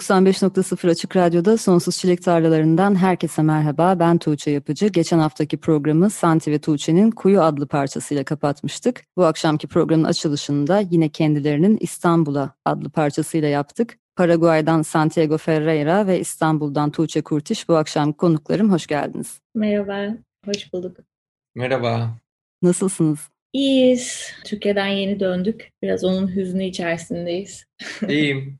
95.0 Açık Radyo'da Sonsuz Çilek Tarlalarından herkese merhaba. Ben Tuğçe Yapıcı. Geçen haftaki programı Santi ve Tuğçe'nin Kuyu adlı parçasıyla kapatmıştık. Bu akşamki programın açılışında yine kendilerinin İstanbul'a adlı parçasıyla yaptık. Paraguay'dan Santiago Ferreira ve İstanbul'dan Tuğçe Kurtiş bu akşam konuklarım. Hoş geldiniz. Merhaba, hoş bulduk. Merhaba. Nasılsınız? İyiyiz. Türkiye'den yeni döndük. Biraz onun hüznü içerisindeyiz. İyiyim.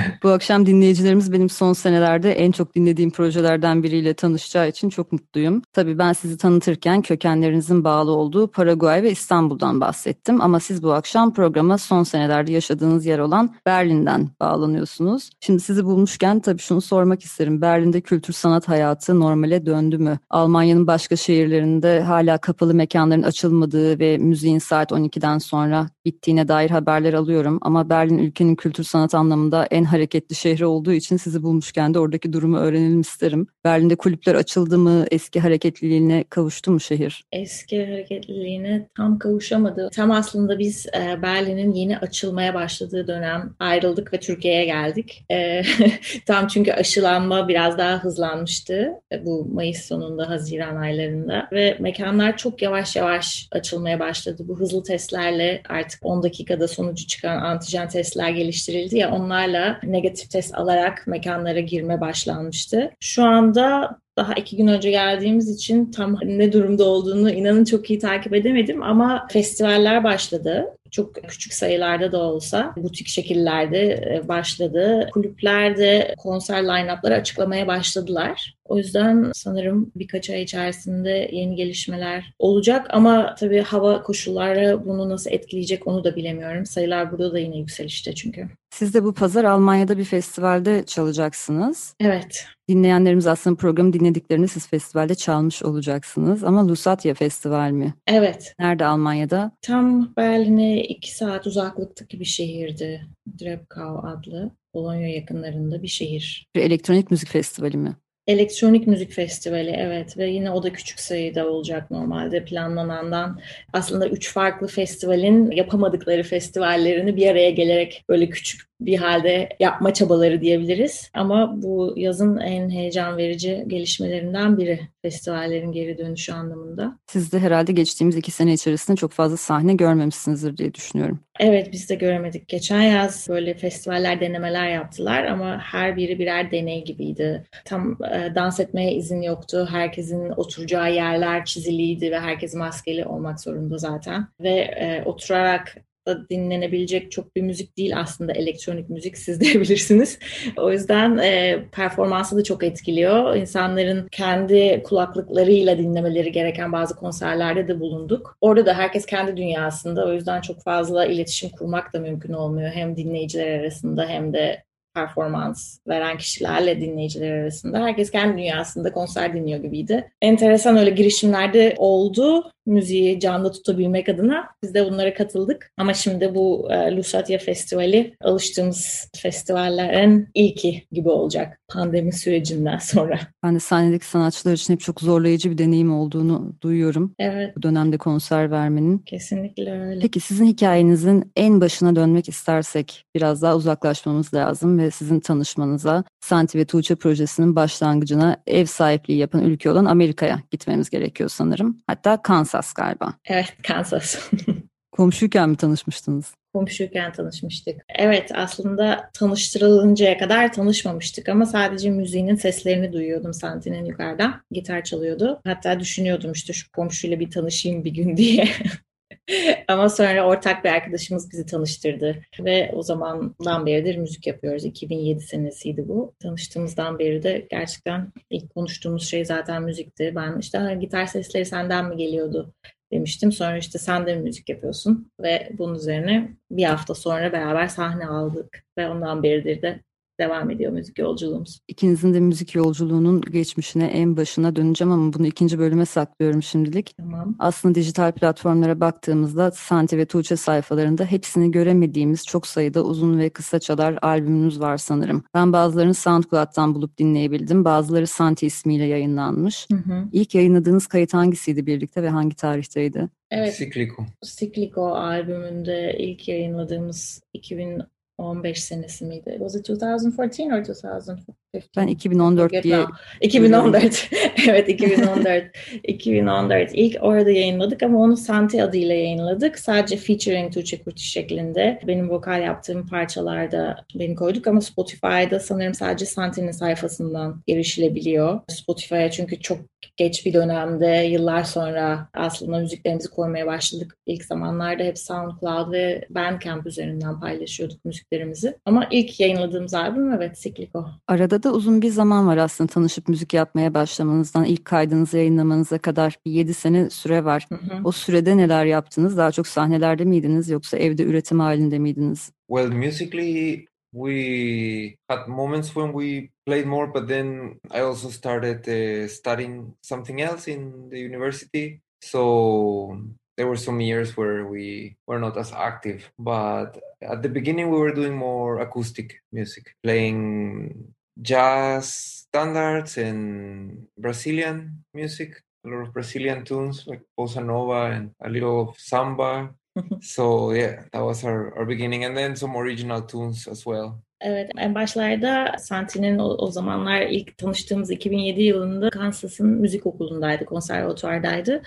Bu akşam dinleyicilerimiz benim son senelerde en çok dinlediğim projelerden biriyle tanışacağı için çok mutluyum. Tabii ben sizi tanıtırken kökenlerinizin bağlı olduğu Paraguay ve İstanbul'dan bahsettim ama siz bu akşam programa son senelerde yaşadığınız yer olan Berlin'den bağlanıyorsunuz. Şimdi sizi bulmuşken tabii şunu sormak isterim. Berlin'de kültür sanat hayatı normale döndü mü? Almanya'nın başka şehirlerinde hala kapalı mekanların açılmadığı ve müziğin saat 12'den sonra bittiğine dair haberler alıyorum ama Berlin ülkenin kültür sanat anlamında en hareketli şehri olduğu için sizi bulmuşken de oradaki durumu öğrenelim isterim. Berlin'de kulüpler açıldı mı? Eski hareketliliğine kavuştu mu şehir? Eski hareketliliğine tam kavuşamadı. Tam aslında biz e, Berlin'in yeni açılmaya başladığı dönem ayrıldık ve Türkiye'ye geldik. E, tam çünkü aşılanma biraz daha hızlanmıştı e, bu Mayıs sonunda, Haziran aylarında ve mekanlar çok yavaş yavaş açılmaya başladı. Bu hızlı testlerle artık 10 dakikada sonucu çıkan antijen testler geliştirildi ya onlarla negatif test alarak mekanlara girme başlanmıştı. Şu anda daha iki gün önce geldiğimiz için tam ne durumda olduğunu inanın çok iyi takip edemedim ama festivaller başladı. Çok küçük sayılarda da olsa butik şekillerde e, başladı. Kulüplerde konser line-up'ları açıklamaya başladılar. O yüzden sanırım birkaç ay içerisinde yeni gelişmeler olacak ama tabii hava koşulları bunu nasıl etkileyecek onu da bilemiyorum. Sayılar burada da yine yükselişte çünkü. Siz de bu pazar Almanya'da bir festivalde çalacaksınız. Evet. Dinleyenlerimiz aslında programı dinlediklerini siz festivalde çalmış olacaksınız ama Lusatya Festival mi? Evet. Nerede Almanya'da? Tam Berlin'e iki saat uzaklıktaki bir şehirdi. Drebkau adlı. Bologna yakınlarında bir şehir. Bir elektronik müzik festivali mi? Elektronik Müzik Festivali evet ve yine o da küçük sayıda olacak normalde planlanandan. Aslında üç farklı festivalin yapamadıkları festivallerini bir araya gelerek böyle küçük bir halde yapma çabaları diyebiliriz. Ama bu yazın en heyecan verici gelişmelerinden biri festivallerin geri dönüşü anlamında. Siz de herhalde geçtiğimiz iki sene içerisinde çok fazla sahne görmemişsinizdir diye düşünüyorum. Evet biz de göremedik. Geçen yaz böyle festivaller denemeler yaptılar ama her biri birer deney gibiydi. Tam e, dans etmeye izin yoktu. Herkesin oturacağı yerler çiziliydi ve herkes maskeli olmak zorunda zaten. Ve e, oturarak da dinlenebilecek çok bir müzik değil aslında elektronik müzik siz de bilirsiniz. O yüzden e, performansı da çok etkiliyor. İnsanların kendi kulaklıklarıyla dinlemeleri gereken bazı konserlerde de bulunduk. Orada da herkes kendi dünyasında. O yüzden çok fazla iletişim kurmak da mümkün olmuyor. Hem dinleyiciler arasında hem de performans veren kişilerle dinleyiciler arasında. Herkes kendi dünyasında konser dinliyor gibiydi. Enteresan öyle girişimlerde oldu müziği canlı tutabilmek adına. Biz de bunlara katıldık. Ama şimdi bu e, Lusatya Festivali alıştığımız festivallerin ilki gibi olacak pandemi sürecinden sonra. Ben de sahnedeki sanatçılar için hep çok zorlayıcı bir deneyim olduğunu duyuyorum. Evet. Bu dönemde konser vermenin. Kesinlikle öyle. Peki sizin hikayenizin en başına dönmek istersek biraz daha uzaklaşmamız lazım ve sizin tanışmanıza Santi ve Tuğçe projesinin başlangıcına ev sahipliği yapan ülke olan Amerika'ya gitmemiz gerekiyor sanırım. Hatta Kansas galiba. Evet, Kansas. Komşuyken mi tanışmıştınız? Komşuyken tanışmıştık. Evet aslında tanıştırılıncaya kadar tanışmamıştık ama sadece müziğinin seslerini duyuyordum Santi'nin yukarıdan. Gitar çalıyordu. Hatta düşünüyordum işte şu komşuyla bir tanışayım bir gün diye. Ama sonra ortak bir arkadaşımız bizi tanıştırdı ve o zamandan beridir müzik yapıyoruz. 2007 senesiydi bu. Tanıştığımızdan beri de gerçekten ilk konuştuğumuz şey zaten müzikti. Ben işte gitar sesleri senden mi geliyordu demiştim. Sonra işte sen de müzik yapıyorsun ve bunun üzerine bir hafta sonra beraber sahne aldık ve ondan beridir de devam ediyor müzik yolculuğumuz. İkinizin de müzik yolculuğunun geçmişine en başına döneceğim ama bunu ikinci bölüme saklıyorum şimdilik. Tamam. Aslında dijital platformlara baktığımızda Santi ve Tuğçe sayfalarında hepsini göremediğimiz çok sayıda uzun ve kısa çalar albümünüz var sanırım. Ben bazılarını SoundCloud'dan bulup dinleyebildim. Bazıları Santi ismiyle yayınlanmış. Hı hı. İlk yayınladığınız kayıt hangisiydi birlikte ve hangi tarihteydi? Evet, Cíclico. Cyclico albümünde ilk yayınladığımız 2000 15 senesi miydi? Was it 2014 or 2015? Ben 2014 Forget diye now. 2014. evet 2014. 2014. İlk orada yayınladık ama onu Santi adıyla yayınladık. Sadece featuring Tuğçe Kurtiş şeklinde. Benim vokal yaptığım parçalarda beni koyduk ama Spotify'da sanırım sadece Santi'nin sayfasından erişilebiliyor. Spotify'a çünkü çok geç bir dönemde yıllar sonra aslında müziklerimizi koymaya başladık. İlk zamanlarda hep SoundCloud ve Bandcamp üzerinden paylaşıyorduk müziklerimizi. Ama ilk yayınladığımız albüm evet Cyclico. Arada da uzun bir zaman var aslında tanışıp müzik yapmaya başlamanızdan ilk kaydınızı yayınlamanıza kadar bir 7 sene süre var. Hı hı. O sürede neler yaptınız? Daha çok sahnelerde miydiniz yoksa evde üretim halinde miydiniz? Well, musically, we had moments when we played more, but then I also started uh, studying something else in the university. So there were some years where we were not as active, but at the beginning we were doing more acoustic music, playing jazz standards and Brazilian music, a lot of Brazilian tunes like bossa nova and a little of samba. so yeah, that was our, our beginning, and then some original tunes as well. Evet, en başlarda Santi'nin o, o zamanlar ilk tanıştığımız 2007 yılında Kansas'ın müzik okulundaydı, konservatuvardaydı.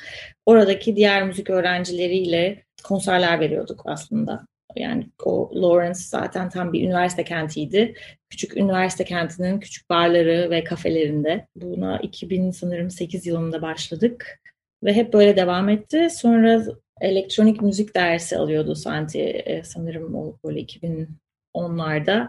Oradaki diğer müzik öğrencileriyle konserler veriyorduk aslında. Yani o Lawrence zaten tam bir üniversite kentiydi. Küçük üniversite kentinin küçük barları ve kafelerinde. Buna 2000 sanırım 8 yılında başladık. Ve hep böyle devam etti. Sonra elektronik müzik dersi alıyordu Santi e, sanırım o böyle 2010'larda.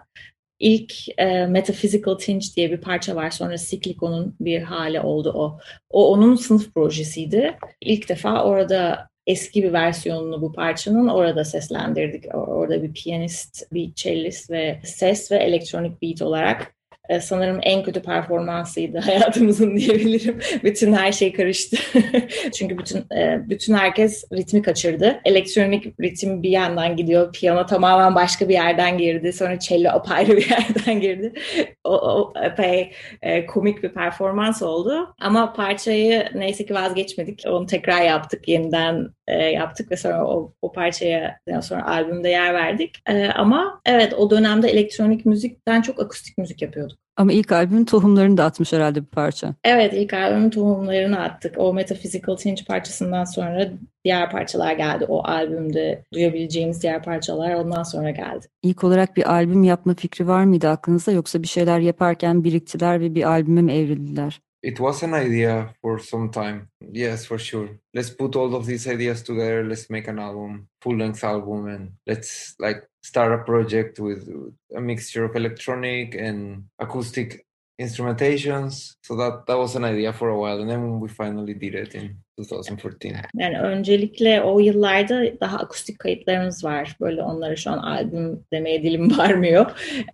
İlk e, Metaphysical Tinge diye bir parça var. Sonra Cyclico'nun bir hali oldu o. O onun sınıf projesiydi. İlk defa orada eski bir versiyonunu bu parçanın orada seslendirdik. Orada bir piyanist, bir cellist ve ses ve elektronik beat olarak e, sanırım en kötü performansıydı hayatımızın diyebilirim. bütün her şey karıştı. Çünkü bütün e, bütün herkes ritmi kaçırdı. Elektronik ritim bir yandan gidiyor. Piyano tamamen başka bir yerden girdi. Sonra cello apayrı bir yerden girdi. O, o epey e, komik bir performans oldu. Ama parçayı neyse ki vazgeçmedik. Onu tekrar yaptık. Yeniden yaptık ve sonra o, o parçaya sonra albümde yer verdik. Ama evet o dönemde elektronik müzikten çok akustik müzik yapıyorduk. Ama ilk albümün tohumlarını da atmış herhalde bir parça. Evet ilk albümün tohumlarını attık. O Metaphysical Tinge parçasından sonra diğer parçalar geldi. O albümde duyabileceğimiz diğer parçalar ondan sonra geldi. İlk olarak bir albüm yapma fikri var mıydı aklınızda yoksa bir şeyler yaparken biriktiler ve bir albüme mi evrildiler? It was an idea for some time. Yes, for sure. Let's put all of these ideas together. Let's make an album, full length album, and let's like start a project with a mixture of electronic and acoustic instrumentations. So that that was an idea for a while, and then we finally did it in 2014. Yani öncelikle o yıllarda daha akustik kayıtlarımız var. Böyle onlara şu an albüm demeye dilim varmıyor.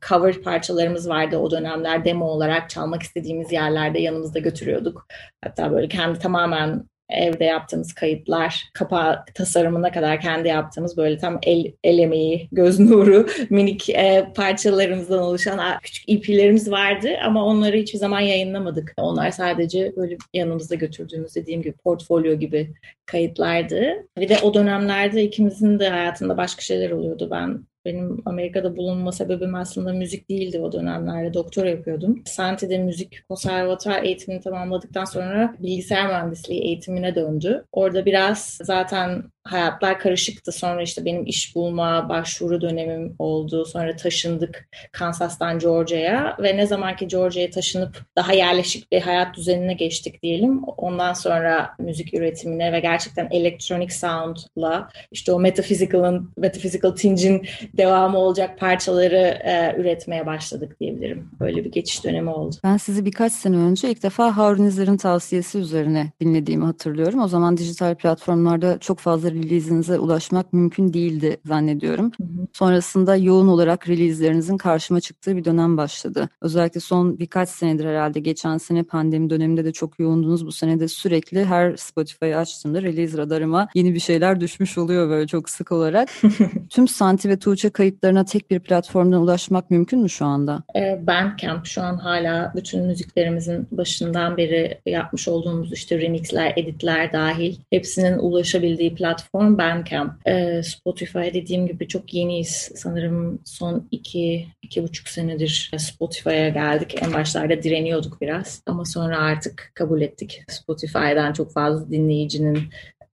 Cover parçalarımız vardı o dönemler demo olarak çalmak istediğimiz yerlerde yanımızda götürüyorduk. Hatta böyle kendi tamamen evde yaptığımız kayıtlar, kapağı tasarımına kadar kendi yaptığımız böyle tam el, el emeği, göz nuru, minik e, parçalarımızdan oluşan küçük EP'lerimiz vardı ama onları hiçbir zaman yayınlamadık. Onlar sadece böyle yanımızda götürdüğümüz dediğim gibi portfolyo gibi kayıtlardı. Bir de o dönemlerde ikimizin de hayatında başka şeyler oluyordu. Ben benim Amerika'da bulunma sebebim aslında müzik değildi o dönemlerde. Doktora yapıyordum. Santi'de müzik konservatuar eğitimini tamamladıktan sonra bilgisayar mühendisliği eğitimine döndü. Orada biraz zaten hayatlar karışıktı. Sonra işte benim iş bulma, başvuru dönemim oldu. Sonra taşındık Kansas'tan Georgia'ya ve ne zamanki Georgia'ya taşınıp daha yerleşik bir hayat düzenine geçtik diyelim. Ondan sonra müzik üretimine ve gerçekten elektronik sound'la işte o metaphysical'ın, metaphysical tinge'in devamı olacak parçaları e, üretmeye başladık diyebilirim. Böyle bir geçiş dönemi oldu. Ben sizi birkaç sene önce ilk defa Harun İzler'in tavsiyesi üzerine dinlediğimi hatırlıyorum. O zaman dijital platformlarda çok fazla release'inize ulaşmak mümkün değildi zannediyorum. Hı hı. Sonrasında yoğun olarak release'lerinizin karşıma çıktığı bir dönem başladı. Özellikle son birkaç senedir herhalde geçen sene pandemi döneminde de çok yoğundunuz. Bu sene de sürekli her Spotify'ı açtığımda release radarıma yeni bir şeyler düşmüş oluyor böyle çok sık olarak. Tüm Santi ve Tuğçe kayıtlarına tek bir platformdan ulaşmak mümkün mü şu anda? E, Bandcamp şu an hala bütün müziklerimizin başından beri yapmış olduğumuz işte remixler, editler dahil hepsinin ulaşabildiği platform Bandcamp. E, Spotify dediğim gibi çok yeniyiz. Sanırım son iki, iki buçuk senedir Spotify'a geldik. En başlarda direniyorduk biraz ama sonra artık kabul ettik. Spotify'dan çok fazla dinleyicinin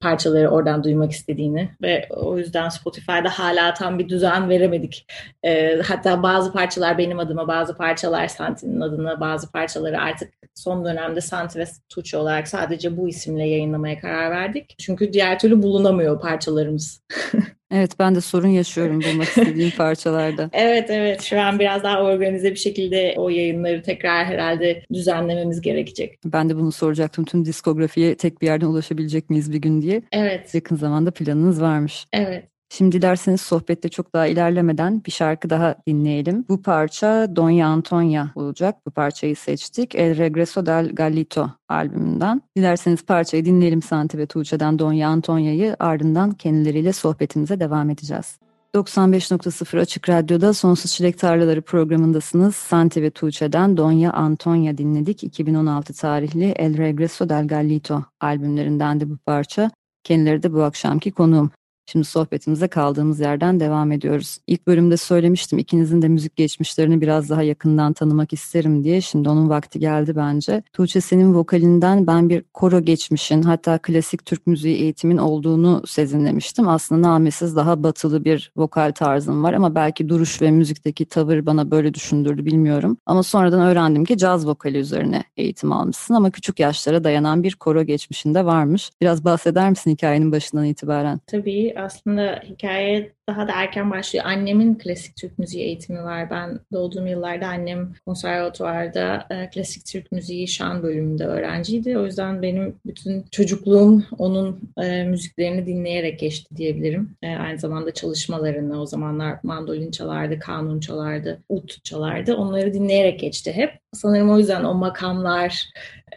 parçaları oradan duymak istediğini ve o yüzden Spotify'da hala tam bir düzen veremedik. E, hatta bazı parçalar benim adıma, bazı parçalar Santi'nin adına, bazı parçaları artık son dönemde Santi ve Tuğçe olarak sadece bu isimle yayınlamaya karar verdik. Çünkü diğer türlü bulunamıyor parçalarımız. Evet ben de sorun yaşıyorum bulmak istediğim parçalarda. Evet evet şu an biraz daha organize bir şekilde o yayınları tekrar herhalde düzenlememiz gerekecek. Ben de bunu soracaktım. Tüm diskografiye tek bir yerden ulaşabilecek miyiz bir gün diye. Evet. Yakın zamanda planınız varmış. Evet. Şimdi dilerseniz sohbette çok daha ilerlemeden bir şarkı daha dinleyelim. Bu parça Doña Antonia olacak. Bu parçayı seçtik. El Regreso del Gallito albümünden. Dilerseniz parçayı dinleyelim Santi ve Tuğçe'den Doña Antonia'yı ardından kendileriyle sohbetimize devam edeceğiz. 95.0 Açık Radyo'da Sonsuz Çilek Tarlaları programındasınız. Santi ve Tuğçe'den Donya Antonia dinledik. 2016 tarihli El Regreso del Gallito albümlerinden de bu parça. Kendileri de bu akşamki konuğum. Şimdi sohbetimize kaldığımız yerden devam ediyoruz. İlk bölümde söylemiştim ikinizin de müzik geçmişlerini biraz daha yakından tanımak isterim diye. Şimdi onun vakti geldi bence. Tuğçe senin vokalinden ben bir koro geçmişin hatta klasik Türk müziği eğitimin olduğunu sezinlemiştim. Aslında namesiz daha batılı bir vokal tarzım var ama belki duruş ve müzikteki tavır bana böyle düşündürdü bilmiyorum. Ama sonradan öğrendim ki caz vokali üzerine eğitim almışsın ama küçük yaşlara dayanan bir koro geçmişinde varmış. Biraz bahseder misin hikayenin başından itibaren? Tabii aslında hikaye daha da erken başlıyor. Annemin klasik Türk müziği eğitimi var. Ben doğduğum yıllarda annem konservatuvarda e, klasik Türk müziği şan bölümünde öğrenciydi. O yüzden benim bütün çocukluğum onun e, müziklerini dinleyerek geçti diyebilirim. E, aynı zamanda çalışmalarını o zamanlar mandolin çalardı, kanun çalardı, ut çalardı. Onları dinleyerek geçti hep. Sanırım o yüzden o makamlar,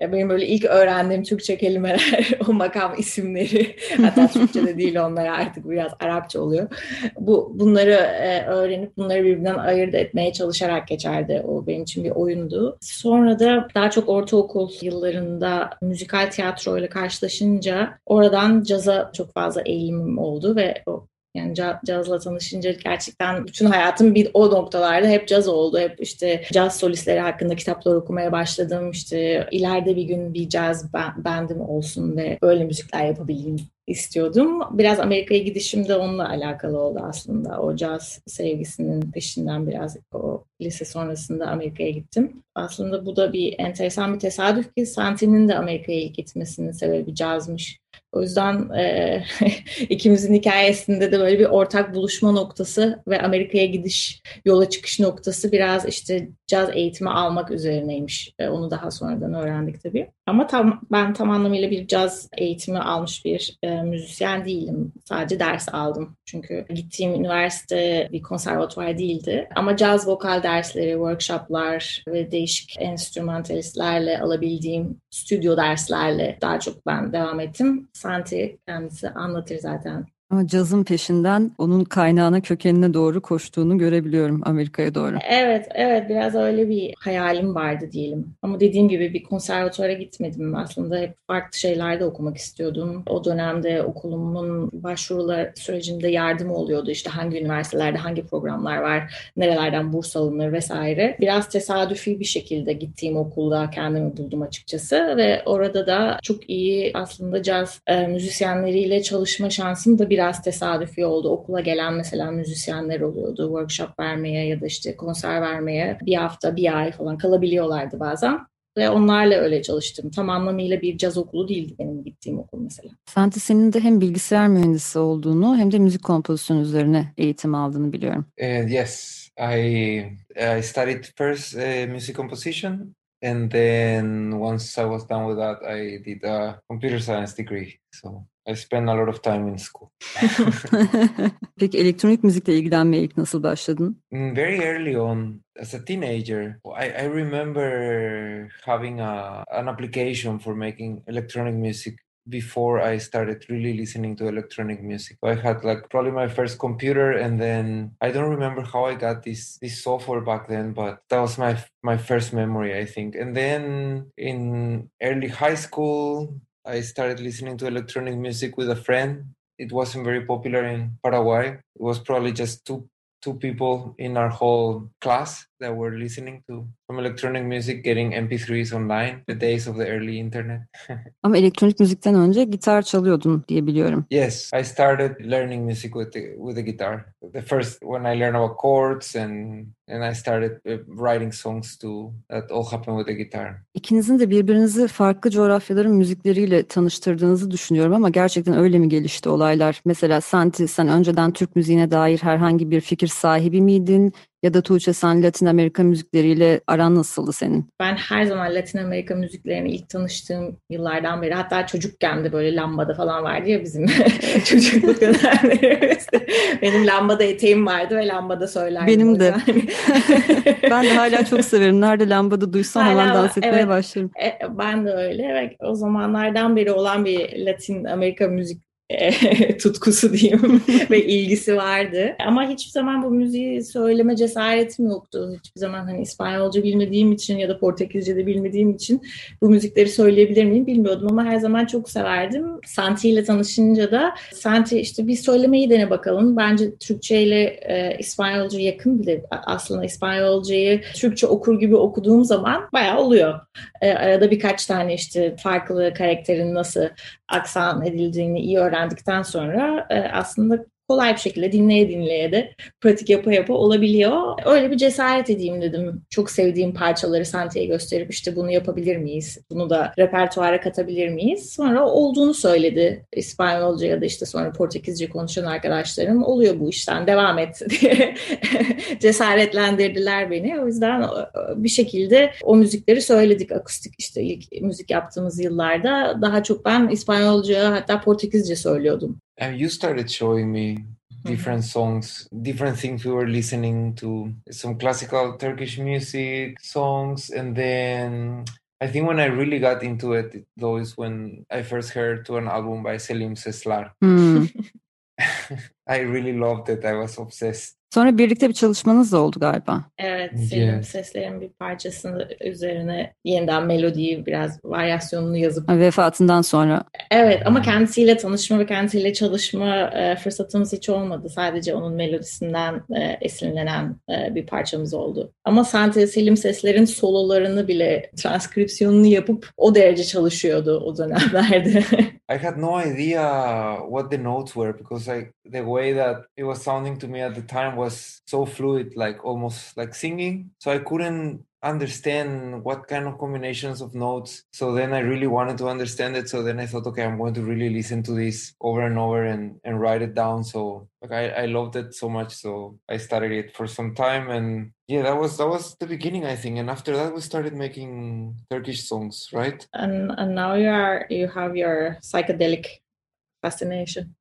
e, benim böyle ilk öğrendiğim Türkçe kelimeler, o makam isimleri, hatta Türkçe de değil onlar artık biraz Arapça oluyor. Bu bunları e, öğrenip bunları birbirinden ayırt etmeye çalışarak geçerdi. O benim için bir oyundu. Sonra da daha çok ortaokul yıllarında müzikal tiyatro ile karşılaşınca oradan caza çok fazla eğilimim oldu ve o yani cazla tanışınca gerçekten bütün hayatım bir o noktalarda hep caz oldu. Hep işte caz solistleri hakkında kitaplar okumaya başladım. İşte ileride bir gün bir caz bandım olsun ve böyle müzikler yapabileyim istiyordum. Biraz Amerika'ya gidişim de onunla alakalı oldu aslında. O caz sevgisinin peşinden biraz o lise sonrasında Amerika'ya gittim. Aslında bu da bir enteresan bir tesadüf ki Santi'nin de Amerika'ya gitmesinin sebebi cazmış. O yüzden e, ikimizin hikayesinde de böyle bir ortak buluşma noktası ve Amerika'ya gidiş, yola çıkış noktası biraz işte caz eğitimi almak üzerineymiş. E, onu daha sonradan öğrendik tabii. Ama tam ben tam anlamıyla bir caz eğitimi almış bir e, müzisyen değilim. Sadece ders aldım. Çünkü gittiğim üniversite bir konservatuvar değildi. Ama caz vokal dersleri, workshoplar ve değişik enstrümantalistlerle alabildiğim stüdyo derslerle daha çok ben devam ettim. Santi kendisi anlatır zaten Ama cazın peşinden onun kaynağına, kökenine doğru koştuğunu görebiliyorum Amerika'ya doğru. Evet, evet biraz öyle bir hayalim vardı diyelim. Ama dediğim gibi bir konservatuvara gitmedim aslında. Hep farklı şeylerde okumak istiyordum. O dönemde okulumun başvurular sürecinde yardım oluyordu. İşte hangi üniversitelerde hangi programlar var, nerelerden burs alınır vesaire. Biraz tesadüfi bir şekilde gittiğim okulda kendimi buldum açıkçası ve orada da çok iyi aslında caz e, müzisyenleriyle çalışma şansım da biraz tesadüfi oldu. Okula gelen mesela müzisyenler oluyordu. Workshop vermeye ya da işte konser vermeye bir hafta, bir ay falan kalabiliyorlardı bazen. Ve onlarla öyle çalıştım. Tam anlamıyla bir caz okulu değildi benim gittiğim okul mesela. Santi senin de hem bilgisayar mühendisi olduğunu hem de müzik kompozisyonu üzerine eğitim aldığını biliyorum. Uh, yes, I I studied first uh, music composition and then once I was done with that I did a computer science degree. So I spend a lot of time in school. Peki elektronik müzikle ilgilenmeye ilk nasıl başladın? Mm, Very early on, as a teenager, I, I remember having a, an application for making electronic music before I started really listening to electronic music. I had like probably my first computer, and then I don't remember how I got this this software back then, but that was my my first memory, I think. And then in early high school, I started listening to electronic music with a friend. It wasn't very popular in Paraguay. It was probably just two two people in our whole class that were listening to some electronic music, getting MP3s online, the days of the early internet. Ama elektronik müzikten önce gitar çalıyordun diye biliyorum. yes, I started learning music with the with the guitar. The first when I learned about chords and and I started uh, writing songs too. That all happened with the guitar. İkinizin de birbirinizi farklı coğrafyaların müzikleriyle tanıştırdığınızı düşünüyorum ama gerçekten öyle mi gelişti olaylar? Mesela Santi sen önceden Türk müziğine dair herhangi bir fikir sahibi miydin? Ya da Tuğçe sen Latin Amerika müzikleriyle aran nasıldı senin? Ben her zaman Latin Amerika müziklerini ilk tanıştığım yıllardan beri hatta çocukken de böyle lambada falan vardı ya bizim çocukluk dönemlerimizde. Benim lambada eteğim vardı ve lambada söylerdim. Benim de. ben de hala çok severim. Nerede lambada duysam hemen Hala- dans etmeye evet. başlarım. E, ben de öyle ve o zamanlardan beri olan bir Latin Amerika müzik tutkusu diyeyim ve ilgisi vardı. Ama hiçbir zaman bu müziği söyleme cesaretim yoktu. Hiçbir zaman hani İspanyolca bilmediğim için ya da Portekizce de bilmediğim için bu müzikleri söyleyebilir miyim bilmiyordum ama her zaman çok severdim. Santi ile tanışınca da Santi işte bir söylemeyi dene bakalım. Bence Türkçe ile e, İspanyolca yakın bile aslında İspanyolcayı Türkçe okur gibi okuduğum zaman bayağı oluyor. E, arada birkaç tane işte farklı karakterin nasıl aksan edildiğini iyi öğrendikten sonra e, aslında kolay bir şekilde dinleye dinleye de pratik yapa yapa olabiliyor. Öyle bir cesaret edeyim dedim. Çok sevdiğim parçaları Santi'ye gösterip işte bunu yapabilir miyiz? Bunu da repertuara katabilir miyiz? Sonra olduğunu söyledi. İspanyolca ya da işte sonra Portekizce konuşan arkadaşlarım oluyor bu işten devam et diye cesaretlendirdiler beni. O yüzden bir şekilde o müzikleri söyledik. Akustik işte ilk müzik yaptığımız yıllarda daha çok ben İspanyolca hatta Portekizce söylüyordum. And you started showing me different songs, different things we were listening to, some classical Turkish music songs, and then I think when I really got into it, though, is when I first heard to an album by Selim Seslar. Hmm. I really loved it. I was obsessed. Sonra birlikte bir çalışmanız da oldu galiba. Evet, Selim Yeah. Sesler'in bir parçasının üzerine yeniden melodiyi biraz varyasyonunu yazıp Vefatından sonra. Evet ama kendisiyle tanışma ve kendisiyle çalışma e, fırsatımız hiç olmadı. Sadece onun melodisinden e, esinlenen e, bir parçamız oldu. Ama Sante Selim Sesler'in sololarını bile transkripsiyonunu yapıp o derece çalışıyordu o dönemlerde. I had no idea what the notes were because I the way that it was sounding to me at the time was so fluid, like almost like singing. So I couldn't understand what kind of combinations of notes. So then I really wanted to understand it. So then I thought, okay, I'm going to really listen to this over and over and, and write it down. So like I, I loved it so much. So I studied it for some time and yeah, that was that was the beginning, I think. And after that we started making Turkish songs, right? and and now you are you have your psychedelic fascination.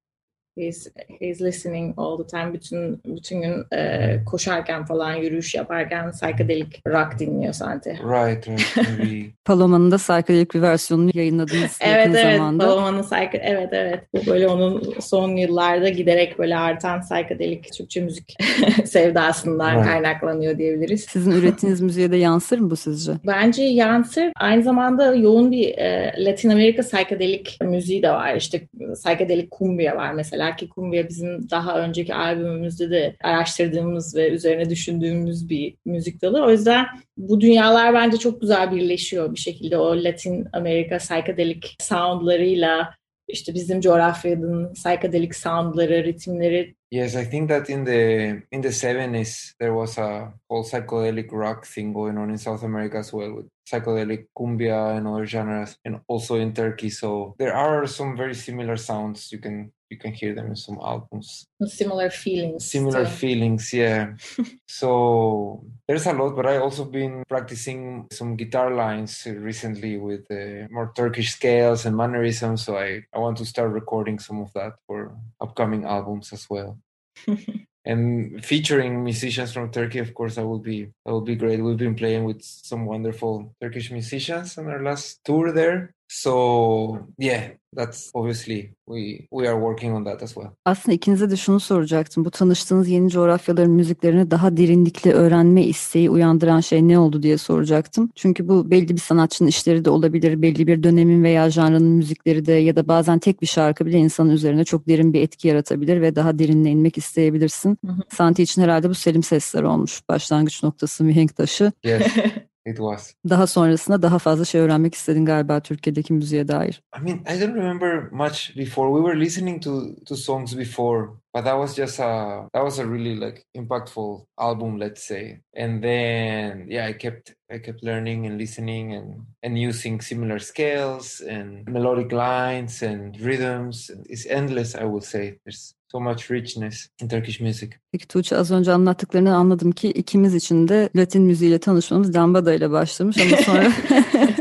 He's, he's listening all the time. Bütün bütün gün e, koşarken falan, yürüyüş yaparken psychedelic rock dinliyor Santi. Right, right. Paloma'nın da psychedelic bir versiyonunu yayınladınız evet, yakın evet, zamanda. Paloma'nın psych evet evet. Bu böyle onun son yıllarda giderek böyle artan psychedelic Türkçe müzik sevdasından Evet. kaynaklanıyor diyebiliriz. Sizin ürettiğiniz müziğe de yansır mı bu sizce? Bence yansır. Aynı zamanda yoğun bir e, Latin Amerika psychedelic müziği de var. İşte psychedelic cumbia var mesela ki cumbia bizim daha önceki albümümüzde de araştırdığımız ve üzerine düşündüğümüz bir müzik dalı. O yüzden bu dünyalar bence çok güzel birleşiyor bir şekilde o Latin Amerika psychedelic soundlarıyla işte bizim coğrafyanın psychedelic soundları, ritimleri Yes, I think that in the in the 70s there was a whole psychedelic rock thing going on in South America as well with psychedelic cumbia and other genres and also in Turkey. So there are some very similar sounds. You can you can hear them in some albums. similar feelings. Similar feelings, yeah. so there's a lot, but I also been practicing some guitar lines recently with uh, more Turkish scales and mannerisms. So I, I want to start recording some of that for upcoming albums as well. and featuring musicians from Turkey, of course, that will be that will be great. We've been playing with some wonderful Turkish musicians on our last tour there. So yeah, that's obviously we we are working on that as well. Aslında ikinize de şunu soracaktım. Bu tanıştığınız yeni coğrafyaların müziklerini daha derinlikli öğrenme isteği uyandıran şey ne oldu diye soracaktım. Çünkü bu belli bir sanatçının işleri de olabilir, belli bir dönemin veya janrının müzikleri de ya da bazen tek bir şarkı bile insanın üzerine çok derin bir etki yaratabilir ve daha derinine inmek isteyebilirsin. Hı hı. Santi için herhalde bu Selim Sesler olmuş. Başlangıç noktası, mihenk taşı. Yes, it was. Daha sonrasında daha fazla şey öğrenmek istedin galiba Türkiye'deki müziğe dair. I mean, I don't remember much before. We were listening to to songs before, but that was just a that was a really like impactful album, let's say. And then yeah, I kept I kept learning and listening and and using similar scales and melodic lines and rhythms. It's endless, I would say. There's so much richness in Turkish music. Peki Tuğçe az önce anlattıklarını anladım ki ikimiz için de Latin müziğiyle tanışmamız lambada ile başlamış ama sonra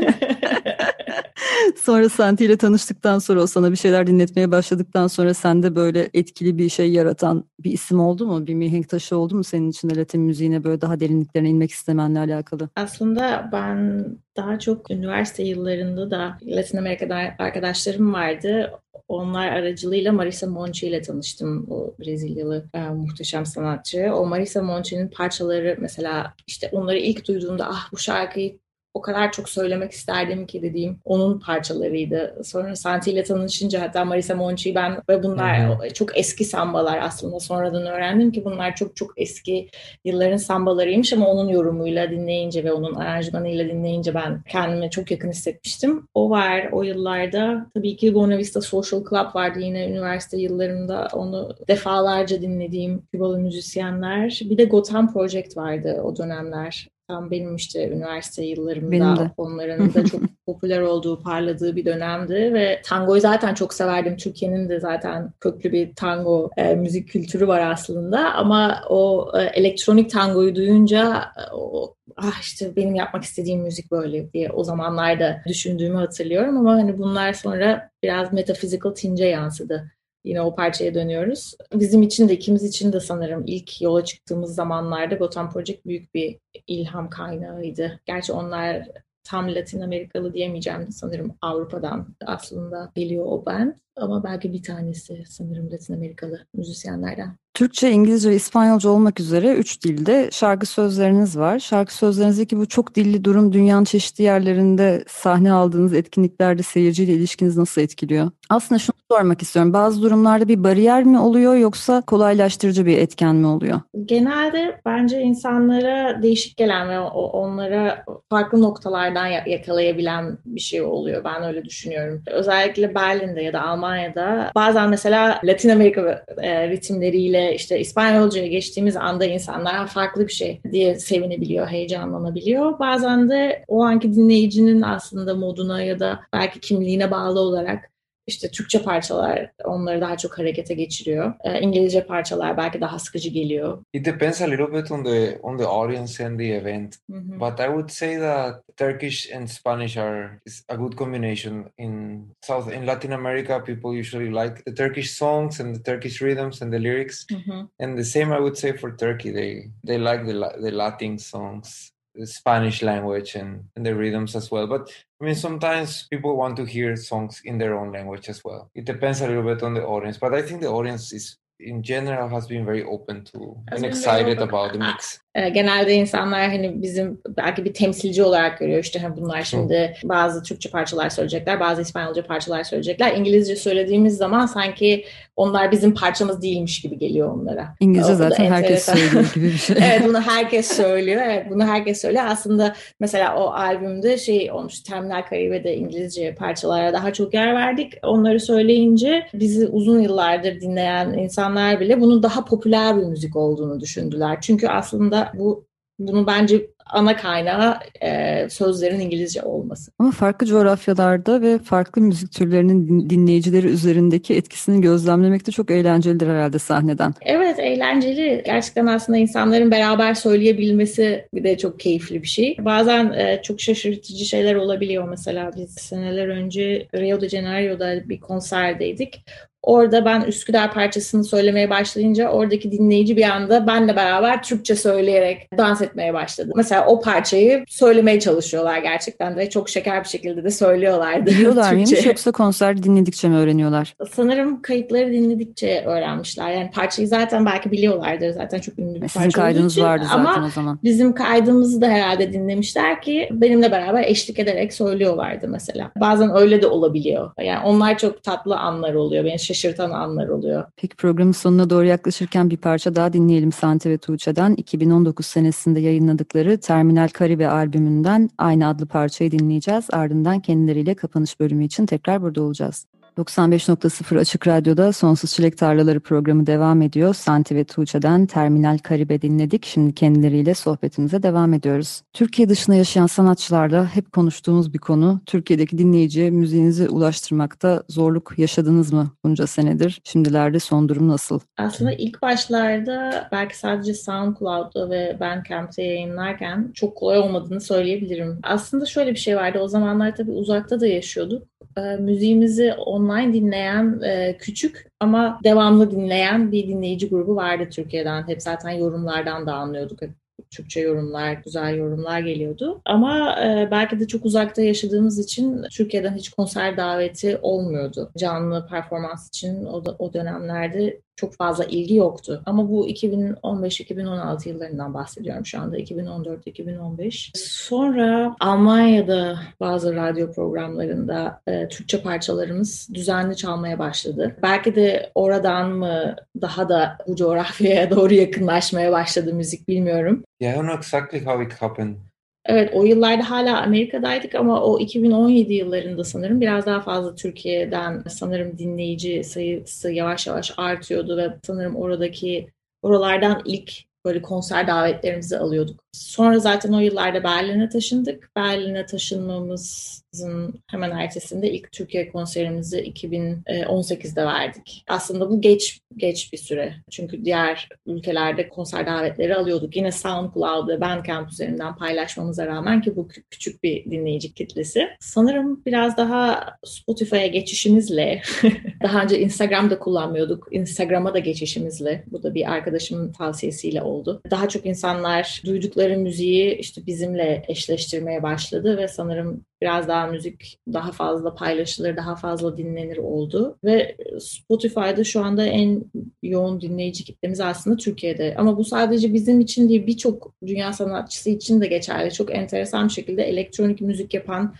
sonra Santi ile tanıştıktan sonra o sana bir şeyler dinletmeye başladıktan sonra sende böyle etkili bir şey yaratan bir isim oldu mu? Bir mihenk taşı oldu mu senin için Latin müziğine böyle daha derinliklerine inmek istemenle alakalı? Aslında ben daha çok üniversite yıllarında da Latin Amerika'da arkadaşlarım vardı. Onlar aracılığıyla Marisa Monchi ile tanıştım. O Brezilyalı e, muhteşem sanatçı. O Marisa Monchi'nin parçaları mesela işte onları ilk duyduğumda ah bu şarkıyı o kadar çok söylemek isterdim ki dediğim onun parçalarıydı. Sonra Santi ile tanışınca hatta Marisa Monchi ben ve bunlar Hı çok eski sambalar aslında sonradan öğrendim ki bunlar çok çok eski yılların sambalarıymış ama onun yorumuyla dinleyince ve onun aranjmanıyla dinleyince ben kendime çok yakın hissetmiştim. O var o yıllarda. Tabii ki Buena Vista Social Club vardı yine üniversite yıllarımda. Onu defalarca dinlediğim Kübalı müzisyenler. Bir de Gotham Project vardı o dönemler. Tam benim işte üniversite yıllarımda Benim de. onların da çok popüler olduğu, parladığı bir dönemdi ve tangoyu zaten çok severdim. Türkiye'nin de zaten köklü bir tango e, müzik kültürü var aslında ama o e, elektronik tangoyu duyunca e, o ah işte benim yapmak istediğim müzik böyle diye o zamanlarda düşündüğümü hatırlıyorum ama hani bunlar sonra biraz metaphysical tinge yansıdı. Yine o parçaya dönüyoruz. Bizim için de ikimiz için de sanırım ilk yola çıktığımız zamanlarda Gotham Project büyük bir ilham kaynağıydı. Gerçi onlar tam Latin Amerikalı diyemeyeceğim sanırım Avrupa'dan aslında geliyor o band. Ama belki bir tanesi sanırım Latin Amerikalı müzisyenlerden. Türkçe, İngilizce ve İspanyolca olmak üzere üç dilde şarkı sözleriniz var. Şarkı sözlerinizdeki bu çok dilli durum dünyanın çeşitli yerlerinde sahne aldığınız etkinliklerde seyirciyle ilişkiniz nasıl etkiliyor? Aslında şunu sormak istiyorum. Bazı durumlarda bir bariyer mi oluyor yoksa kolaylaştırıcı bir etken mi oluyor? Genelde bence insanlara değişik gelen ve onlara farklı noktalardan ya- yakalayabilen bir şey oluyor. Ben öyle düşünüyorum. Özellikle Berlin'de ya da Almanya'da bazen mesela Latin Amerika e, ritimleriyle işte İspanyolcaya geçtiğimiz anda insanlar farklı bir şey diye sevinebiliyor, heyecanlanabiliyor. Bazen de o anki dinleyicinin aslında moduna ya da belki kimliğine bağlı olarak işte Türkçe parçalar onları daha çok harekete geçiriyor. E, İngilizce parçalar belki daha sıkıcı geliyor. It depends a little bit on the on the audience and the event. Hı-hı. But I would say that Turkish and Spanish are is a good combination. In South in Latin America, people usually like the Turkish songs and the Turkish rhythms and the lyrics. Hı-hı. And the same I would say for Turkey. They they like the the Latin songs, Spanish language and, and the rhythms as well. But I mean, sometimes people want to hear songs in their own language as well. It depends a little bit on the audience, but I think the audience is in general has been very open to Has and excited open. about the mix. E, genelde insanlar hani bizim belki bir temsilci olarak görüyor işte hani bunlar şimdi bazı Türkçe parçalar söyleyecekler, bazı İspanyolca parçalar söyleyecekler. İngilizce söylediğimiz zaman sanki onlar bizim parçamız değilmiş gibi geliyor onlara. İngilizce O zaten herkes söylüyor gibi bir şey. evet bunu herkes söylüyor. Evet bunu herkes söylüyor. Aslında mesela o albümde şey olmuş. Terminal Karibe'de İngilizce parçalara daha çok yer verdik. Onları söyleyince bizi uzun yıllardır dinleyen insanlar bile bunun daha popüler bir müzik olduğunu düşündüler. Çünkü aslında bu bunu bence ana kaynağı e, sözlerin İngilizce olması. Ama farklı coğrafyalarda ve farklı müzik türlerinin din- dinleyicileri üzerindeki etkisini gözlemlemek de çok eğlencelidir herhalde sahneden. Evet eğlenceli. Gerçekten aslında insanların beraber söyleyebilmesi bir de çok keyifli bir şey. Bazen e, çok şaşırtıcı şeyler olabiliyor. Mesela biz seneler önce Rio de Janeiro'da bir konserdeydik. Orada ben Üsküdar parçasını söylemeye başlayınca oradaki dinleyici bir anda benle beraber Türkçe söyleyerek dans etmeye başladı. Mesela o parçayı söylemeye çalışıyorlar gerçekten de çok şeker bir şekilde de söylüyorlardı. Biliyorlar mıymış yoksa konser dinledikçe mi öğreniyorlar? Sanırım kayıtları dinledikçe öğrenmişler. Yani parçayı zaten belki biliyorlardır. Zaten çok ünlü bir parça Sizin olduğu kaydınız için. vardı zaten Ama o zaman. bizim kaydımızı da herhalde dinlemişler ki benimle beraber eşlik ederek söylüyorlardı mesela. Bazen öyle de olabiliyor. Yani onlar çok tatlı anlar oluyor. Beni şaşırtan anlar oluyor. Peki programın sonuna doğru yaklaşırken bir parça daha dinleyelim Santi ve Tuğçe'den. 2019 senesinde yayınladıkları Terminal Karibe albümünden aynı adlı parçayı dinleyeceğiz. Ardından kendileriyle kapanış bölümü için tekrar burada olacağız. 95.0 Açık Radyo'da Sonsuz Çilek Tarlaları programı devam ediyor. Santi ve Tuğçe'den Terminal Karibe dinledik. Şimdi kendileriyle sohbetimize devam ediyoruz. Türkiye dışında yaşayan sanatçılarla hep konuştuğumuz bir konu. Türkiye'deki dinleyiciye müziğinizi ulaştırmakta zorluk yaşadınız mı bunca senedir? Şimdilerde son durum nasıl? Aslında ilk başlarda belki sadece SoundCloud'da ve Bandcamp'te yayınlarken çok kolay olmadığını söyleyebilirim. Aslında şöyle bir şey vardı. O zamanlar tabii uzakta da yaşıyorduk. E, müziğimizi online dinleyen e, küçük ama devamlı dinleyen bir dinleyici grubu vardı Türkiye'den. Hep zaten yorumlardan da anlıyorduk. Hep Türkçe yorumlar, güzel yorumlar geliyordu. Ama e, belki de çok uzakta yaşadığımız için Türkiye'den hiç konser daveti olmuyordu. Canlı performans için o, da, o dönemlerde çok fazla ilgi yoktu. Ama bu 2015-2016 yıllarından bahsediyorum şu anda. 2014-2015. Sonra Almanya'da bazı radyo programlarında e, Türkçe parçalarımız düzenli çalmaya başladı. Belki de oradan mı daha da bu coğrafyaya doğru yakınlaşmaya başladı müzik bilmiyorum. Yeah, I don't know exactly how it happened. Evet o yıllarda hala Amerika'daydık ama o 2017 yıllarında sanırım biraz daha fazla Türkiye'den sanırım dinleyici sayısı yavaş yavaş artıyordu ve sanırım oradaki oralardan ilk böyle konser davetlerimizi alıyorduk. Sonra zaten o yıllarda Berlin'e taşındık. Berlin'e taşınmamızın hemen ertesinde ilk Türkiye konserimizi 2018'de verdik. Aslında bu geç geç bir süre. Çünkü diğer ülkelerde konser davetleri alıyorduk. Yine SoundCloud ve Bandcamp üzerinden paylaşmamıza rağmen ki bu küçük bir dinleyici kitlesi. Sanırım biraz daha Spotify'a geçişimizle, daha önce Instagram'da kullanmıyorduk. Instagram'a da geçişimizle, bu da bir arkadaşımın tavsiyesiyle oldu. Daha çok insanlar duydukları müziği işte bizimle eşleştirmeye başladı ve sanırım biraz daha müzik daha fazla paylaşılır, daha fazla dinlenir oldu. Ve Spotify'da şu anda en yoğun dinleyici kitlemiz aslında Türkiye'de. Ama bu sadece bizim için değil, birçok dünya sanatçısı için de geçerli. Çok enteresan bir şekilde elektronik müzik yapan,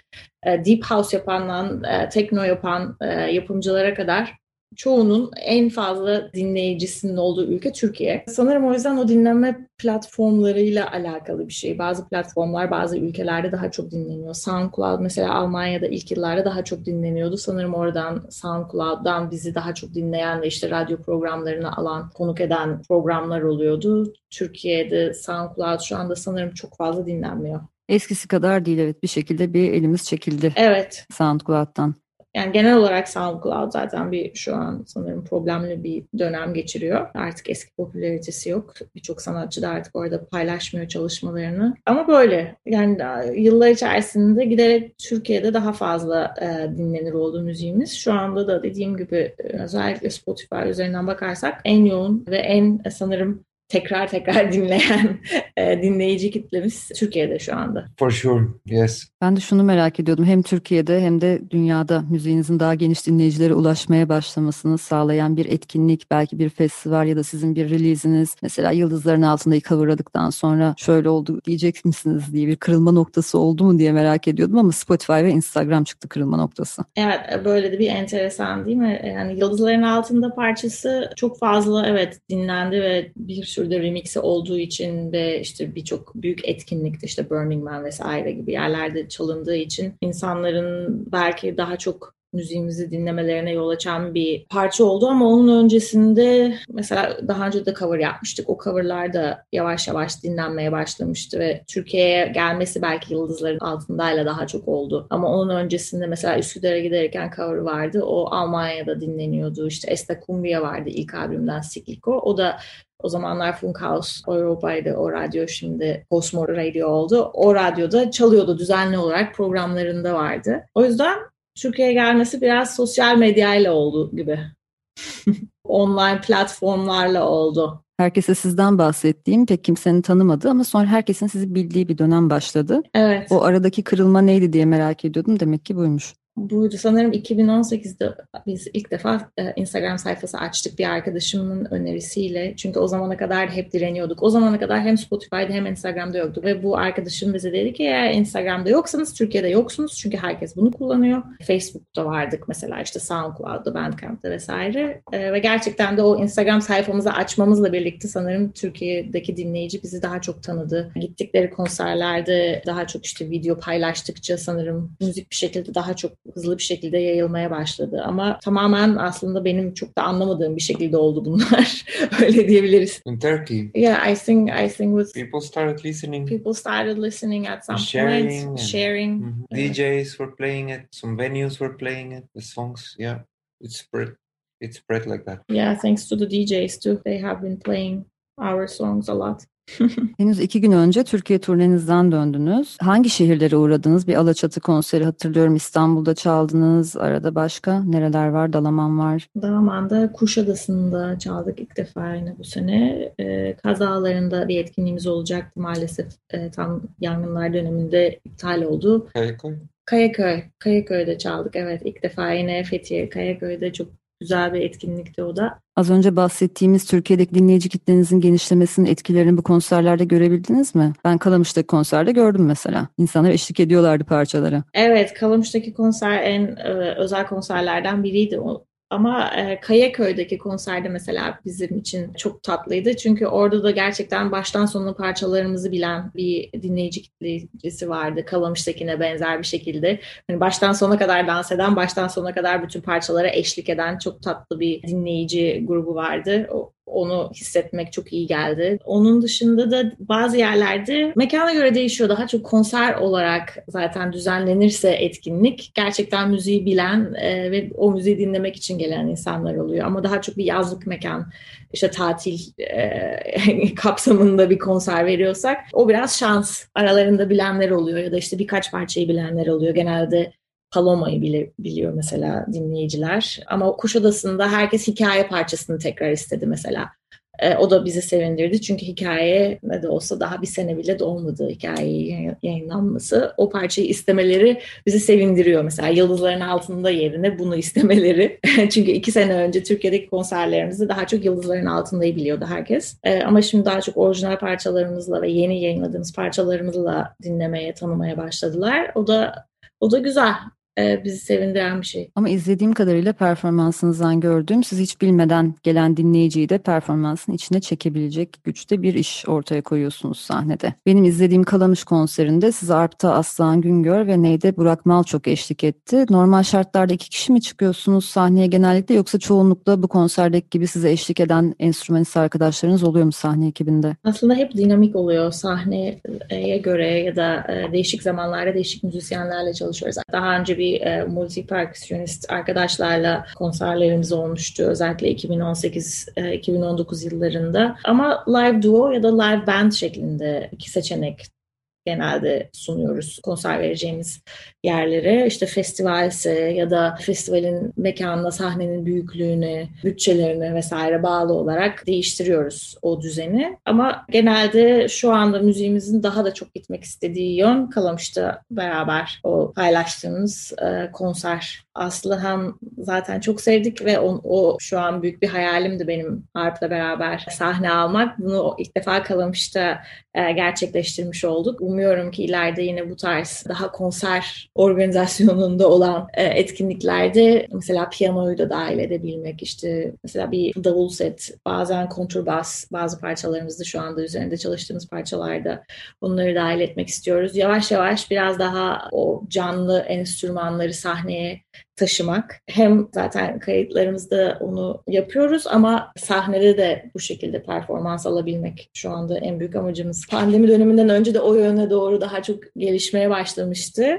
deep house yapandan, tekno yapan yapımcılara kadar çoğunun en fazla dinleyicisinin olduğu ülke Türkiye. Sanırım o yüzden o dinleme platformlarıyla alakalı bir şey. Bazı platformlar bazı ülkelerde daha çok dinleniyor. SoundCloud mesela Almanya'da ilk yıllarda daha çok dinleniyordu. Sanırım oradan SoundCloud'dan bizi daha çok dinleyen ve işte radyo programlarına alan, konuk eden programlar oluyordu. Türkiye'de SoundCloud şu anda sanırım çok fazla dinlenmiyor. Eskisi kadar değil evet bir şekilde bir elimiz çekildi Evet. SoundCloud'dan. Yani genel olarak SoundCloud zaten bir şu an sanırım problemli bir dönem geçiriyor. Artık eski popülaritesi yok. Birçok sanatçı da artık orada paylaşmıyor çalışmalarını. Ama böyle yani yıllar içerisinde giderek Türkiye'de daha fazla e, dinlenir oldu müziğimiz. Şu anda da dediğim gibi özellikle Spotify üzerinden bakarsak en yoğun ve en sanırım tekrar tekrar dinleyen e, dinleyici kitlemiz Türkiye'de şu anda. For sure, yes. Ben de şunu merak ediyordum. Hem Türkiye'de hem de dünyada müziğinizin daha geniş dinleyicilere ulaşmaya başlamasını sağlayan bir etkinlik, belki bir festival ya da sizin bir release'iniz. Mesela Yıldızların Altında'yı coverladıktan sonra şöyle oldu diyecek misiniz diye bir kırılma noktası oldu mu diye merak ediyordum ama Spotify ve Instagram çıktı kırılma noktası. Evet böyle de bir enteresan değil mi? Yani Yıldızların Altında parçası çok fazla evet dinlendi ve bir türde remixi olduğu için ve işte birçok büyük etkinlikte işte Burning Man vesaire gibi yerlerde çalındığı için insanların belki daha çok müziğimizi dinlemelerine yol açan bir parça oldu ama onun öncesinde mesela daha önce de cover yapmıştık. O coverlar da yavaş yavaş dinlenmeye başlamıştı ve Türkiye'ye gelmesi belki yıldızların altındayla daha çok oldu. Ama onun öncesinde mesela Üsküdar'a giderken cover vardı. O Almanya'da dinleniyordu. İşte Esta Cumbia vardı ilk albümden Sikliko. O da o zamanlar Funkhaus Avrupa'ydı o radyo şimdi Cosmo Radio oldu. O radyoda çalıyordu düzenli olarak programlarında vardı. O yüzden Türkiye'ye gelmesi biraz sosyal medyayla oldu gibi. Online platformlarla oldu. Herkese sizden bahsettiğim pek kimsenin tanımadığı ama sonra herkesin sizi bildiği bir dönem başladı. Evet. O aradaki kırılma neydi diye merak ediyordum. Demek ki buymuş buydu. Sanırım 2018'de biz ilk defa e, Instagram sayfası açtık bir arkadaşımın önerisiyle. Çünkü o zamana kadar hep direniyorduk. O zamana kadar hem Spotify'da hem Instagram'da yoktu. Ve bu arkadaşım bize dedi ki eğer Instagram'da yoksanız Türkiye'de yoksunuz. Çünkü herkes bunu kullanıyor. Facebook'ta vardık mesela işte SoundCloud'da, Bandcamp'ta vesaire. E, ve gerçekten de o Instagram sayfamızı açmamızla birlikte sanırım Türkiye'deki dinleyici bizi daha çok tanıdı. Gittikleri konserlerde daha çok işte video paylaştıkça sanırım müzik bir şekilde daha çok hızlı bir şekilde yayılmaya başladı. Ama tamamen aslında benim çok da anlamadığım bir şekilde oldu bunlar. Öyle diyebiliriz. In Turkey. Yeah, I think I think with people started listening. People started listening at some sharing point, sharing. Mm -hmm. yeah. DJs were playing it, some venues were playing it, the songs, yeah. It spread it spread like that. Yeah, thanks to the DJs too. They have been playing our songs a lot. Henüz iki gün önce Türkiye turnenizden döndünüz. Hangi şehirlere uğradınız? Bir Alaçatı konseri hatırlıyorum. İstanbul'da çaldınız. Arada başka nereler var? Dalaman var. Dalaman'da Kuşadası'nda çaldık ilk defa yine bu sene. E, kazalarında bir etkinliğimiz olacaktı maalesef. E, tam yangınlar döneminde iptal oldu. Kayaköy. Kayaköy. Kayaköy'de çaldık evet. ilk defa yine Fethiye Kayaköy'de çok güzel bir etkinlikti o da. Az önce bahsettiğimiz Türkiye'deki dinleyici kitlenizin genişlemesinin etkilerini bu konserlerde görebildiniz mi? Ben Kalamış'taki konserde gördüm mesela. İnsanlar eşlik ediyorlardı parçalara. Evet, Kalamış'taki konser en e, özel konserlerden biriydi. O, ama e, Kayaköy'deki konserde mesela bizim için çok tatlıydı. Çünkü orada da gerçekten baştan sona parçalarımızı bilen bir dinleyici kitlesi vardı. Kalamış'takine benzer bir şekilde. Yani baştan sona kadar dans eden, baştan sona kadar bütün parçalara eşlik eden çok tatlı bir dinleyici grubu vardı. O, onu hissetmek çok iyi geldi. Onun dışında da bazı yerlerde mekana göre değişiyor. Daha çok konser olarak zaten düzenlenirse etkinlik gerçekten müziği bilen e, ve o müziği dinlemek için gelen insanlar oluyor. Ama daha çok bir yazlık mekan, işte tatil e, kapsamında bir konser veriyorsak o biraz şans. Aralarında bilenler oluyor ya da işte birkaç parçayı bilenler oluyor. Genelde Paloma'yı bile biliyor mesela dinleyiciler. Ama Kuşadası'nda herkes hikaye parçasını tekrar istedi mesela. E, o da bizi sevindirdi çünkü hikaye ne de olsa daha bir sene bile dolmadı hikayeyi yayınlanması. O parçayı istemeleri bizi sevindiriyor mesela Yıldızların Altında yerine bunu istemeleri. çünkü iki sene önce Türkiye'deki konserlerimizde daha çok Yıldızların Altında'yı biliyordu herkes. E, ama şimdi daha çok orijinal parçalarımızla ve yeni yayınladığımız parçalarımızla dinlemeye, tanımaya başladılar. O da o da güzel e, bizi sevindiren bir şey. Ama izlediğim kadarıyla performansınızdan gördüğüm siz hiç bilmeden gelen dinleyiciyi de performansın içine çekebilecek güçte bir iş ortaya koyuyorsunuz sahnede. Benim izlediğim Kalamış konserinde siz Arp'ta Aslan Güngör ve Neyde Burak Mal çok eşlik etti. Normal şartlarda iki kişi mi çıkıyorsunuz sahneye genellikle yoksa çoğunlukla bu konserdeki gibi size eşlik eden enstrümanist arkadaşlarınız oluyor mu sahne ekibinde? Aslında hep dinamik oluyor sahneye göre ya da e, değişik zamanlarda değişik müzisyenlerle çalışıyoruz. Daha önce bir e, multi perküsyonist arkadaşlarla konserlerimiz olmuştu. Özellikle 2018-2019 e, yıllarında. Ama live duo ya da live band şeklinde iki seçenek genelde sunuyoruz konser vereceğimiz yerlere. İşte festivalse ya da festivalin mekanına, sahnenin büyüklüğüne, bütçelerine vesaire bağlı olarak değiştiriyoruz o düzeni. Ama genelde şu anda müziğimizin daha da çok gitmek istediği yön Kalamış'ta beraber o paylaştığımız e, konser. Aslı hem zaten çok sevdik ve o, o şu an büyük bir hayalimdi benim Harp'la beraber sahne almak. Bunu ilk defa Kalamış'ta e, gerçekleştirmiş olduk. Umuyorum ki ileride yine bu tarz daha konser organizasyonunda olan e, etkinliklerde mesela piyanoyu da dahil edebilmek, işte mesela bir davul set, bazen konturbas, bazı parçalarımızda şu anda üzerinde çalıştığımız parçalarda onları dahil etmek istiyoruz. Yavaş yavaş biraz daha o canlı enstrümanları sahneye taşımak. Hem zaten kayıtlarımızda onu yapıyoruz ama sahnede de bu şekilde performans alabilmek şu anda en büyük amacımız. Pandemi döneminden önce de o yöne doğru daha çok gelişmeye başlamıştı.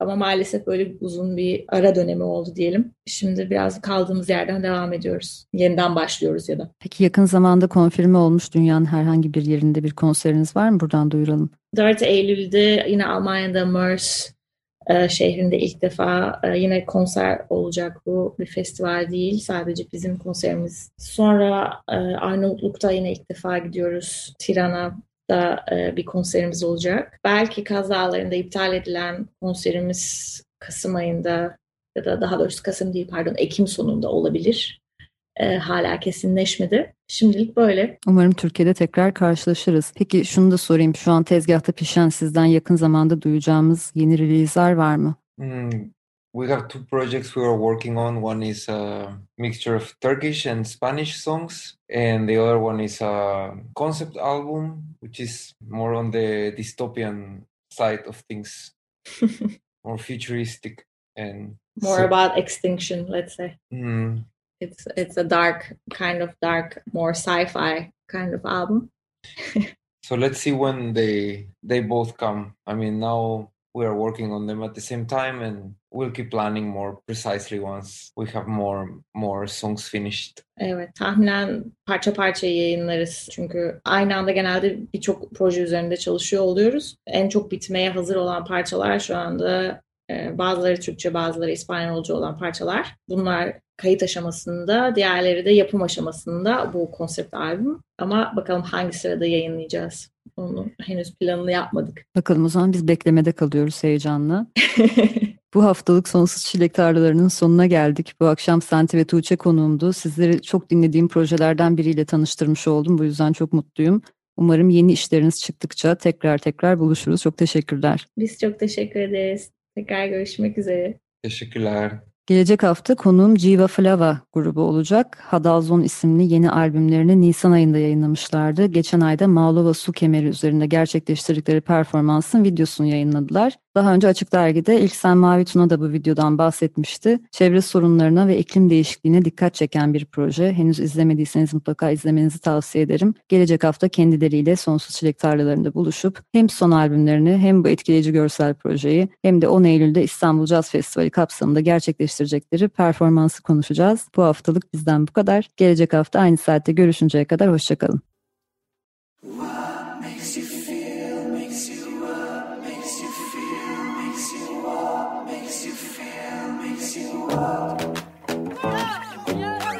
Ama maalesef böyle uzun bir ara dönemi oldu diyelim. Şimdi biraz kaldığımız yerden devam ediyoruz. Yeniden başlıyoruz ya da. Peki yakın zamanda konfirme olmuş dünyanın herhangi bir yerinde bir konseriniz var mı? Buradan duyuralım. 4 Eylül'de yine Almanya'da Mers e, şehrinde ilk defa e, yine konser olacak. Bu bir festival değil. Sadece bizim konserimiz. Sonra e, Arnavutluk'ta yine ilk defa gidiyoruz. Tirana da bir konserimiz olacak. Belki kazalarında iptal edilen konserimiz Kasım ayında ya da daha doğrusu Kasım değil pardon Ekim sonunda olabilir e, hala kesinleşmedi. Şimdilik böyle. Umarım Türkiye'de tekrar karşılaşırız. Peki şunu da sorayım. Şu an tezgahta pişen sizden yakın zamanda duyacağımız yeni release'ler var mı? Hmm, we have two projects we are working on. One is a mixture of Turkish and Spanish songs, and the other one is a concept album, which is more on the dystopian side of things, more futuristic and more so, about extinction, let's say. Mm, it's it's a dark kind of dark more sci-fi kind of album so let's see when they they both come i mean now we are working on them at the same time and we'll keep planning more precisely once we have more more songs finished. Evet, tahminen parça parça yayınlarız. Çünkü aynı anda genelde birçok proje üzerinde çalışıyor oluyoruz. En çok bitmeye hazır olan parçalar şu anda e, bazıları Türkçe, bazıları İspanyolca olan parçalar. Bunlar kayıt aşamasında, diğerleri de yapım aşamasında bu konsept albüm. Ama bakalım hangi sırada yayınlayacağız. Onu henüz planını yapmadık. Bakalım o zaman biz beklemede kalıyoruz heyecanla. Bu haftalık Sonsuz Çilek Tarlalarının sonuna geldik. Bu akşam Santi ve Tuğçe konuğumdu. Sizleri çok dinlediğim projelerden biriyle tanıştırmış oldum. Bu yüzden çok mutluyum. Umarım yeni işleriniz çıktıkça tekrar tekrar buluşuruz. Çok teşekkürler. Biz çok teşekkür ederiz. Tekrar görüşmek üzere. Teşekkürler. Gelecek hafta konuğum Jiva Flava grubu olacak. Hadalzon isimli yeni albümlerini Nisan ayında yayınlamışlardı. Geçen ayda Mağlova Su Kemeri üzerinde gerçekleştirdikleri performansın videosunu yayınladılar. Daha önce Açık Dergi'de İlksen Mavi Tuna da bu videodan bahsetmişti. Çevre sorunlarına ve iklim değişikliğine dikkat çeken bir proje. Henüz izlemediyseniz mutlaka izlemenizi tavsiye ederim. Gelecek hafta kendileriyle Sonsuz Çilek Tarlalarında buluşup hem son albümlerini hem bu etkileyici görsel projeyi hem de 10 Eylül'de İstanbul Jazz Festivali kapsamında gerçekleştirecekleri performansı konuşacağız. Bu haftalık bizden bu kadar. Gelecek hafta aynı saatte görüşünceye kadar hoşçakalın.